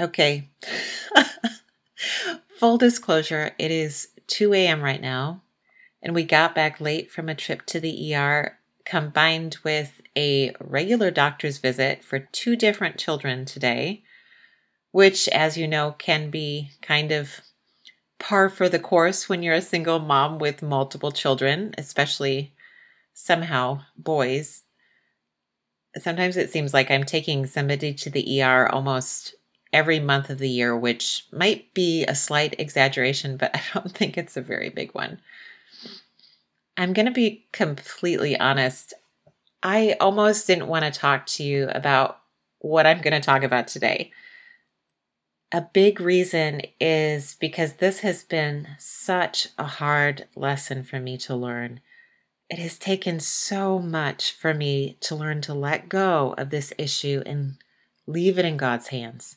Okay. Full disclosure, it is 2 a.m. right now, and we got back late from a trip to the ER combined with a regular doctor's visit for two different children today, which, as you know, can be kind of par for the course when you're a single mom with multiple children, especially somehow boys. Sometimes it seems like I'm taking somebody to the ER almost every month of the year, which might be a slight exaggeration, but I don't think it's a very big one. I'm going to be completely honest. I almost didn't want to talk to you about what I'm going to talk about today. A big reason is because this has been such a hard lesson for me to learn. It has taken so much for me to learn to let go of this issue and leave it in God's hands.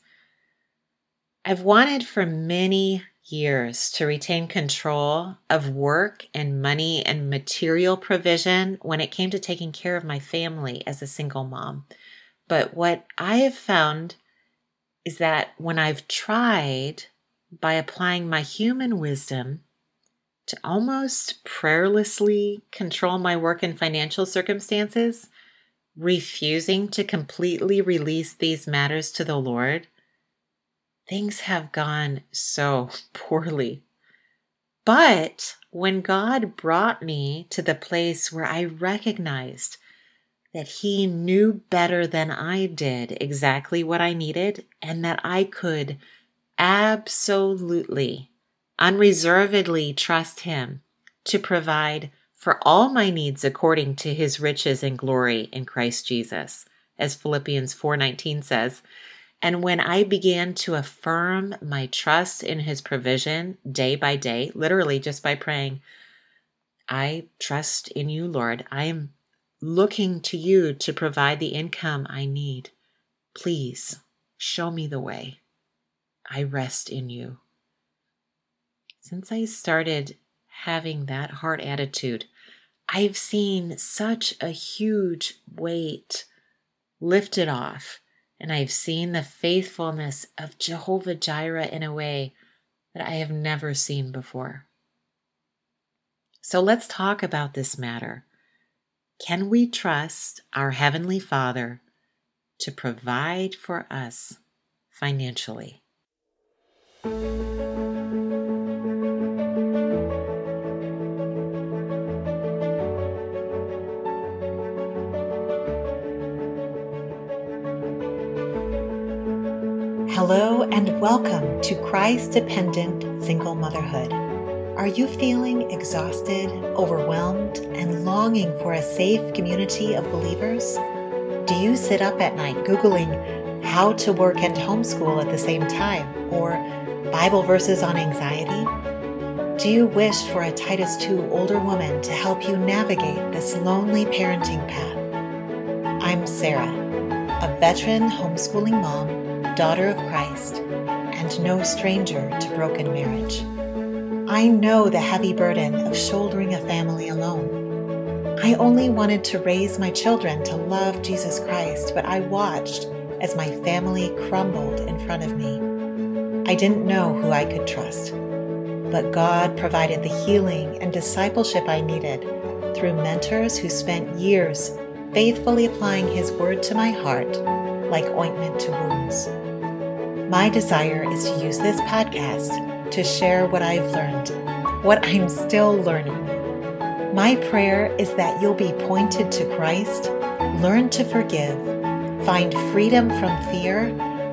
I've wanted for many years to retain control of work and money and material provision when it came to taking care of my family as a single mom. But what I have found is that when I've tried by applying my human wisdom to almost prayerlessly control my work and financial circumstances, refusing to completely release these matters to the Lord, things have gone so poorly. But when God brought me to the place where I recognized that He knew better than I did exactly what I needed, and that I could absolutely, unreservedly trust Him to provide for all my needs according to His riches and glory in Christ Jesus, as Philippians 4:19 says, and when I began to affirm my trust in his provision day by day, literally just by praying, I trust in you, Lord. I am looking to you to provide the income I need. Please show me the way. I rest in you. Since I started having that heart attitude, I've seen such a huge weight lifted off and I have seen the faithfulness of Jehovah Jireh in a way that I have never seen before. So let's talk about this matter. Can we trust our Heavenly Father to provide for us financially? Welcome to Christ dependent single motherhood. Are you feeling exhausted, overwhelmed, and longing for a safe community of believers? Do you sit up at night Googling how to work and homeschool at the same time or Bible verses on anxiety? Do you wish for a Titus 2 older woman to help you navigate this lonely parenting path? I'm Sarah, a veteran homeschooling mom daughter of Christ, and no stranger to broken marriage. I know the heavy burden of shouldering a family alone. I only wanted to raise my children to love Jesus Christ, but I watched as my family crumbled in front of me. I didn't know who I could trust, but God provided the healing and discipleship I needed through mentors who spent years faithfully applying His word to my heart like ointment to wounds. My desire is to use this podcast to share what I've learned, what I'm still learning. My prayer is that you'll be pointed to Christ, learn to forgive, find freedom from fear,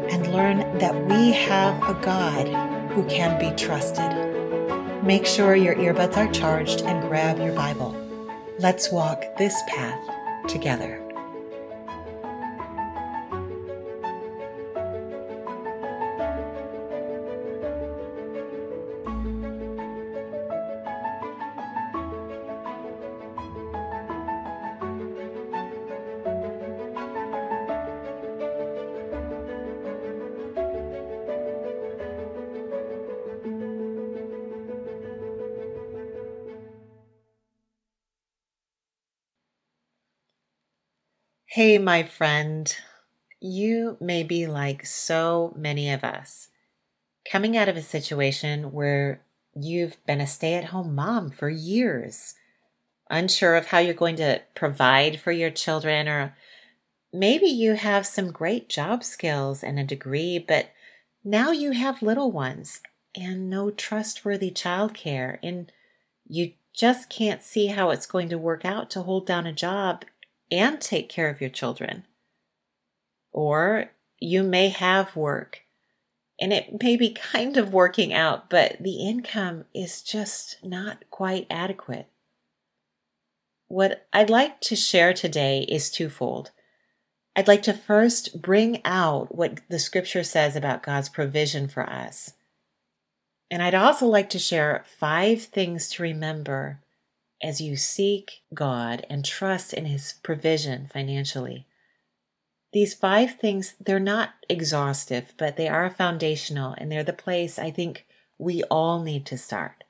and learn that we have a God who can be trusted. Make sure your earbuds are charged and grab your Bible. Let's walk this path together. Hey, my friend. you may be like so many of us, coming out of a situation where you've been a stay at home mom for years, unsure of how you're going to provide for your children, or maybe you have some great job skills and a degree, but now you have little ones and no trustworthy childcare, and you just can't see how it's going to work out to hold down a job and take care of your children. Or you may have work and it may be kind of working out, but the income is just not quite adequate. What I'd like to share today is twofold. I'd like to first bring out what the scripture says about God's provision for us. And I'd also like to share five things to remember as you seek God and trust in His provision financially. These five things, they're not exhaustive, but they are foundational and they're the place I think we all need to start.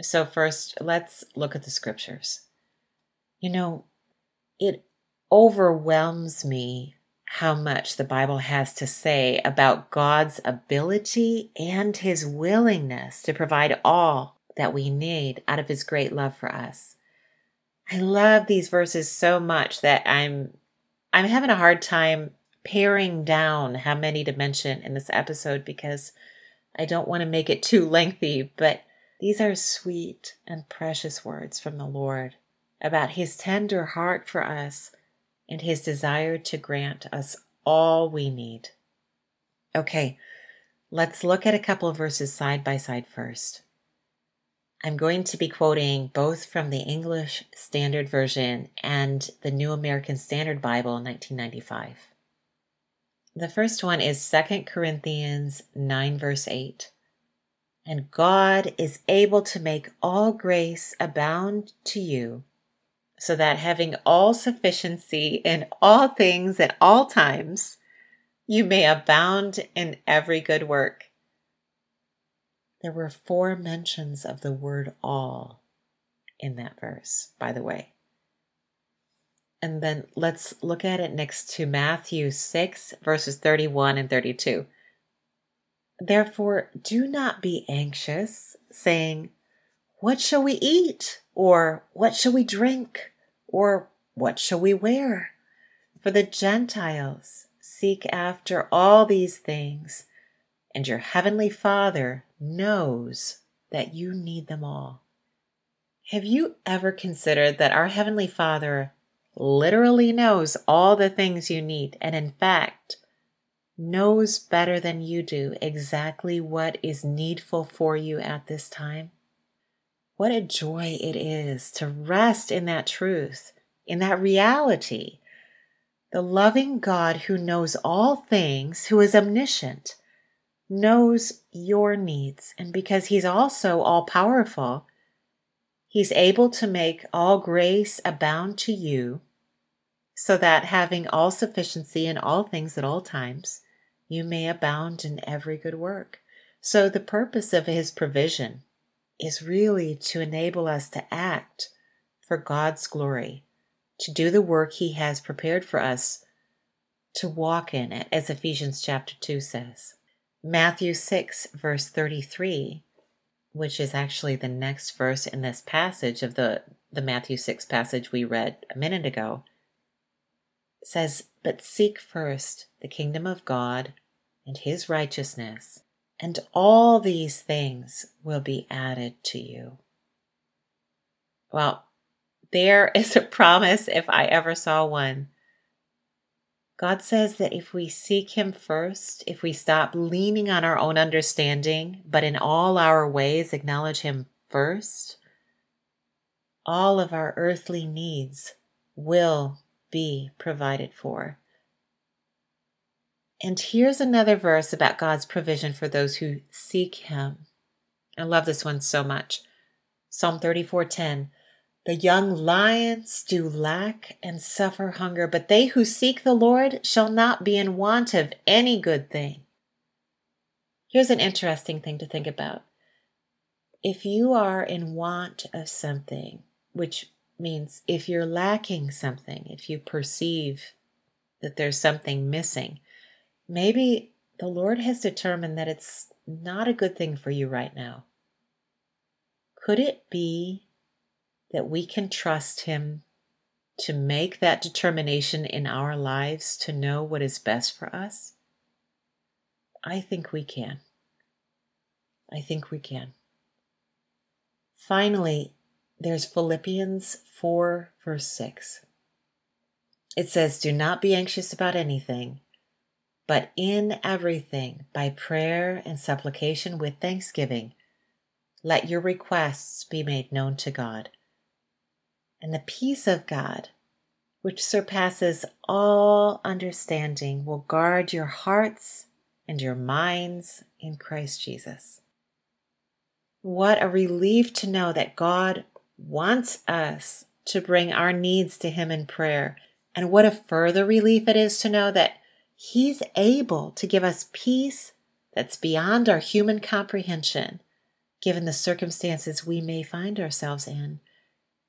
So, first, let's look at the scriptures. You know, it overwhelms me how much the Bible has to say about God's ability and his willingness to provide all that we need out of his great love for us. I love these verses so much that I'm I'm having a hard time paring down how many to mention in this episode because I don't want to make it too lengthy, but these are sweet and precious words from the Lord about his tender heart for us and his desire to grant us all we need. Okay, let's look at a couple of verses side by side first. I'm going to be quoting both from the English Standard Version and the New American Standard Bible 1995. The first one is 2 Corinthians 9, verse 8. And God is able to make all grace abound to you, so that having all sufficiency in all things at all times, you may abound in every good work. There were four mentions of the word all in that verse, by the way. And then let's look at it next to Matthew 6, verses 31 and 32. Therefore, do not be anxious, saying, What shall we eat? Or what shall we drink? Or what shall we wear? For the Gentiles seek after all these things, and your heavenly Father knows that you need them all. Have you ever considered that our Heavenly Father literally knows all the things you need and, in fact, knows better than you do exactly what is needful for you at this time? What a joy it is to rest in that truth, in that reality. The loving God who knows all things, who is omniscient, knows your needs. And because He's also all powerful, He's able to make all grace abound to you, so that having all sufficiency in all things at all times, you may abound in every good work. So, the purpose of His provision is really to enable us to act for God's glory, to do the work He has prepared for us to walk in it, as Ephesians chapter 2 says. Matthew 6, verse 33, which is actually the next verse in this passage of the, the Matthew 6 passage we read a minute ago, says, But seek first the kingdom of God and his righteousness, and all these things will be added to you. Well, there is a promise if I ever saw one God says that if we seek Him first, if we stop leaning on our own understanding, but in all our ways acknowledge Him first, all of our earthly needs will be provided for. And here's another verse about God's provision for those who seek Him. I love this one so much. Psalm 34:10 the young lions do lack and suffer hunger, but they who seek the Lord shall not be in want of any good thing. Here's an interesting thing to think about. If you are in want of something, which means if you're lacking something, if you perceive that there's something missing. Maybe the Lord has determined that it's not a good thing for you right now. Could it be that we can trust Him to make that determination in our lives to know what is best for us? I think we can. I think we can. Finally, there's Philippians 4, verse 6. It says, Do not be anxious about anything, but in everything, by prayer and supplication with thanksgiving, let your requests be made known to God. And the peace of God, which surpasses all understanding, will guard your hearts and your minds in Christ Jesus. What a relief to know that God wants us to bring our needs to Him in prayer. And what a further relief it is to know that He's able to give us peace that's beyond our human comprehension, given the circumstances we may find ourselves in.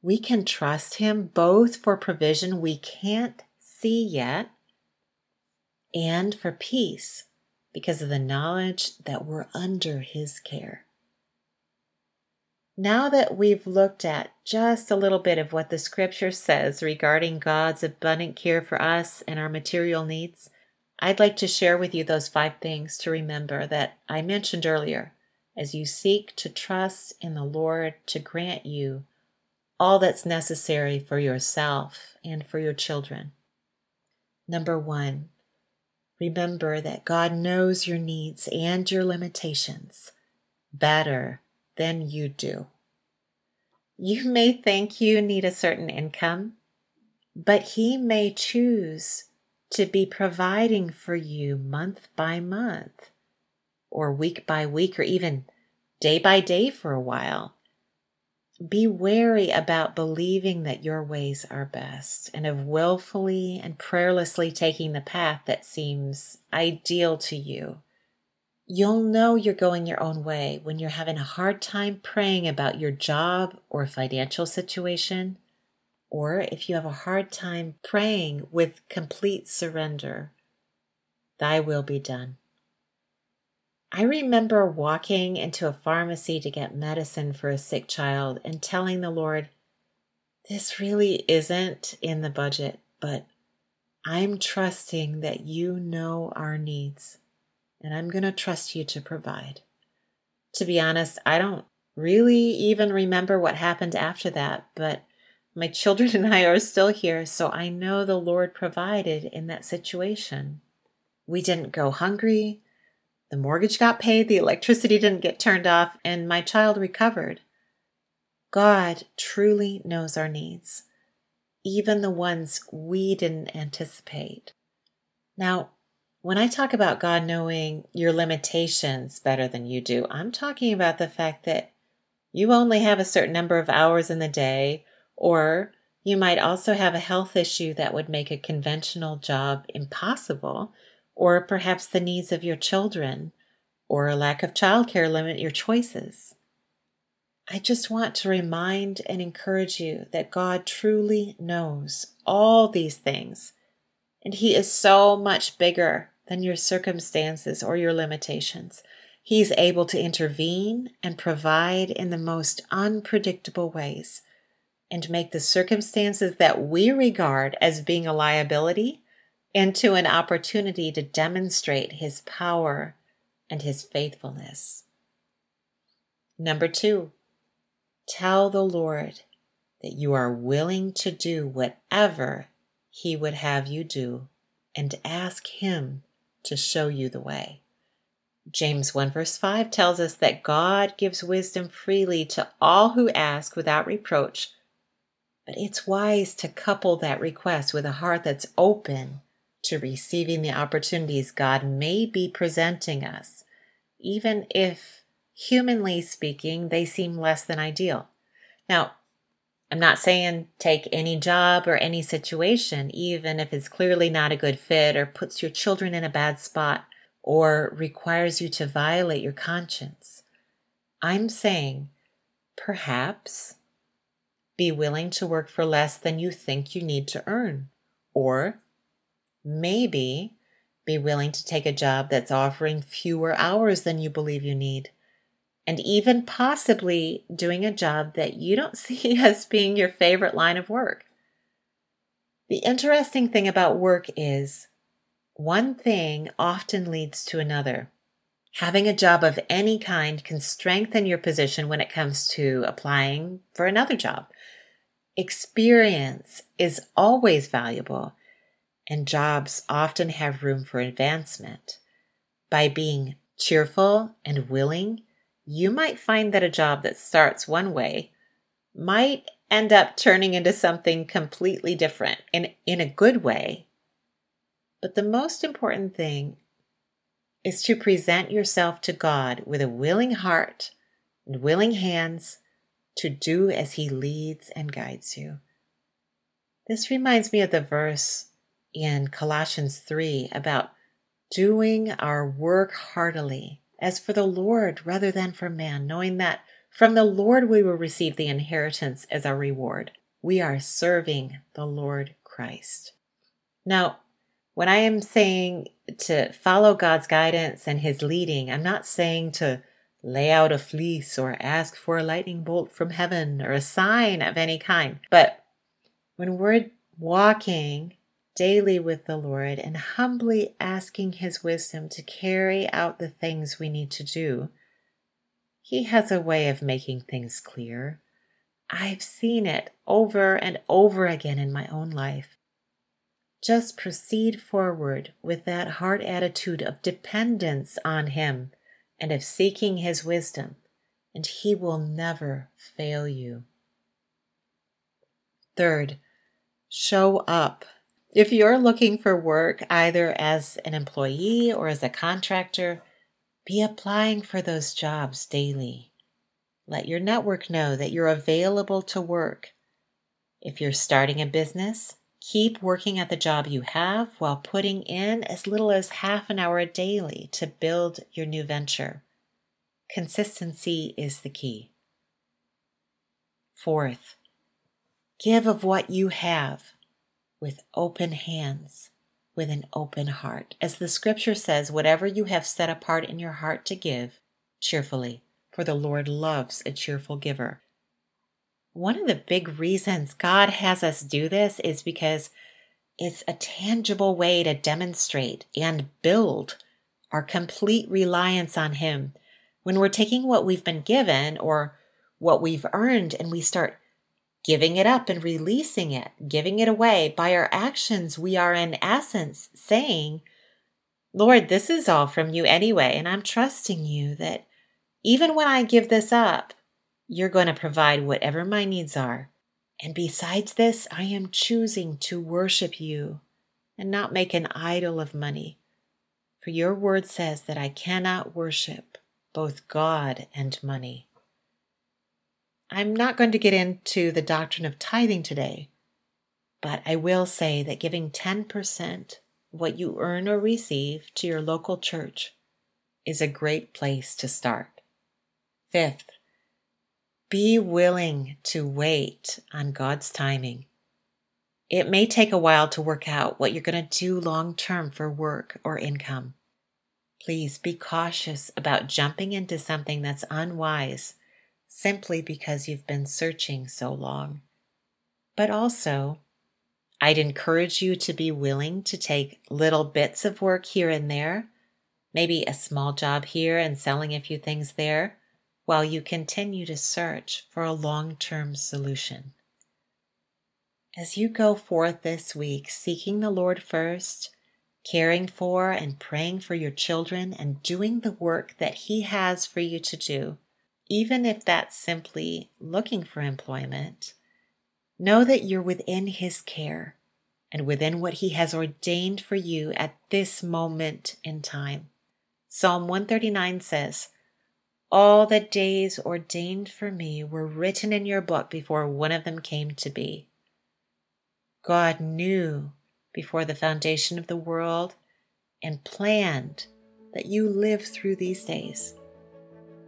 We can trust Him both for provision we can't see yet and for peace because of the knowledge that we're under His care. Now that we've looked at just a little bit of what the scripture says regarding God's abundant care for us and our material needs, I'd like to share with you those five things to remember that I mentioned earlier as you seek to trust in the Lord to grant you all that's necessary for yourself and for your children. Number one, Remember that God knows your needs and your limitations better than you do. You may think you need a certain income, but He may choose to be providing for you month by month, or week by week, or even day by day for a while. Be wary about believing that your ways are best and of willfully and prayerlessly taking the path that seems ideal to you. You'll know you're going your own way when you're having a hard time praying about your job or financial situation, or if you have a hard time praying with complete surrender. Thy will be done. I remember walking into a pharmacy to get medicine for a sick child and telling the Lord, This really isn't in the budget, but I'm trusting that you know our needs, and I'm going to trust you to provide. To be honest, I don't really even remember what happened after that, but my children and I are still here, so I know the Lord provided in that situation. We didn't go hungry. The mortgage got paid, the electricity didn't get turned off, and my child recovered. God truly knows our needs, even the ones we didn't anticipate. Now, when I talk about God knowing your limitations better than you do, I'm talking about the fact that you only have a certain number of hours in the day, or you might also have a health issue that would make a conventional job impossible or perhaps the needs of your children, or a lack of childcare limit your choices. I just want to remind and encourage you that God truly knows all these things, and He is so much bigger than your circumstances or your limitations. He's able to intervene and provide in the most unpredictable ways and make the circumstances that we regard as being a liability into an opportunity to demonstrate his power and his faithfulness. Number two, tell the Lord that you are willing to do whatever he would have you do and ask him to show you the way. James 1 verse 5 tells us that God gives wisdom freely to all who ask without reproach, but it's wise to couple that request with a heart that's open to receiving the opportunities God may be presenting us, even if, humanly speaking, they seem less than ideal. Now, I'm not saying take any job or any situation, even if it's clearly not a good fit or puts your children in a bad spot or requires you to violate your conscience. I'm saying perhaps be willing to work for less than you think you need to earn, or Maybe be willing to take a job that's offering fewer hours than you believe you need. And even possibly doing a job that you don't see as being your favorite line of work. The interesting thing about work is one thing often leads to another. Having a job of any kind can strengthen your position when it comes to applying for another job. Experience is always valuable, and jobs often have room for advancement. By being cheerful and willing, you might find that a job that starts one way might end up turning into something completely different in, in a good way. But the most important thing is to present yourself to God with a willing heart and willing hands to do as He leads and guides you. This reminds me of the verse in Colossians 3 about doing our work heartily as for the Lord rather than for man, knowing that from the Lord we will receive the inheritance as our reward. We are serving the Lord Christ. Now, when I am saying to follow God's guidance and His leading, I'm not saying to lay out a fleece or ask for a lightning bolt from heaven or a sign of any kind. But when we're walking daily with the Lord and humbly asking His wisdom to carry out the things we need to do, He has a way of making things clear. I've seen it over and over again in my own life. Just proceed forward with that heart attitude of dependence on Him and of seeking His wisdom, and He will never fail you. Third, show up. If you're looking for work either as an employee or as a contractor, be applying for those jobs daily. Let your network know that you're available to work. If you're starting a business, Keep working at the job you have while putting in as little as half an hour daily to build your new venture. Consistency is the key. Fourth, give of what you have with open hands, with an open heart. As the scripture says, whatever you have set apart in your heart to give, cheerfully, for the Lord loves a cheerful giver. One of the big reasons God has us do this is because it's a tangible way to demonstrate and build our complete reliance on Him. When we're taking what we've been given or what we've earned and we start giving it up and releasing it, giving it away by our actions, we are in essence saying, Lord, this is all from you anyway, and I'm trusting you that even when I give this up, you're going to provide whatever my needs are. And besides this, I am choosing to worship you and not make an idol of money. For your word says that I cannot worship both God and money. I'm not going to get into the doctrine of tithing today, but I will say that giving 10% what you earn or receive to your local church is a great place to start. Fifth, be willing to wait on God's timing. It may take a while to work out what you're going to do long term for work or income. Please be cautious about jumping into something that's unwise simply because you've been searching so long. But also, I'd encourage you to be willing to take little bits of work here and there, maybe a small job here and selling a few things there while you continue to search for a long term solution. As you go forth this week seeking the Lord first, caring for and praying for your children, and doing the work that He has for you to do, even if that's simply looking for employment, know that you're within His care and within what He has ordained for you at this moment in time. Psalm 139 says, all the days ordained for me were written in your book before one of them came to be. God knew before the foundation of the world and planned that you live through these days.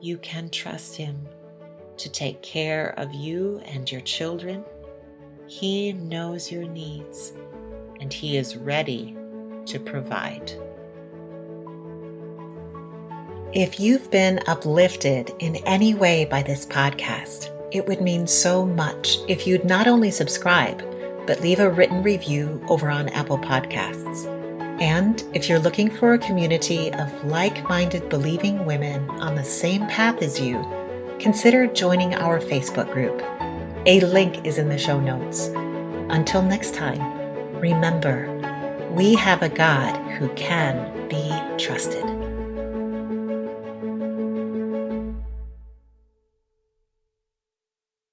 You can trust Him to take care of you and your children. He knows your needs and He is ready to provide. If you've been uplifted in any way by this podcast, it would mean so much if you'd not only subscribe, but leave a written review over on Apple Podcasts. And if you're looking for a community of like minded believing women on the same path as you, consider joining our Facebook group. A link is in the show notes. Until next time, remember, we have a God who can be trusted.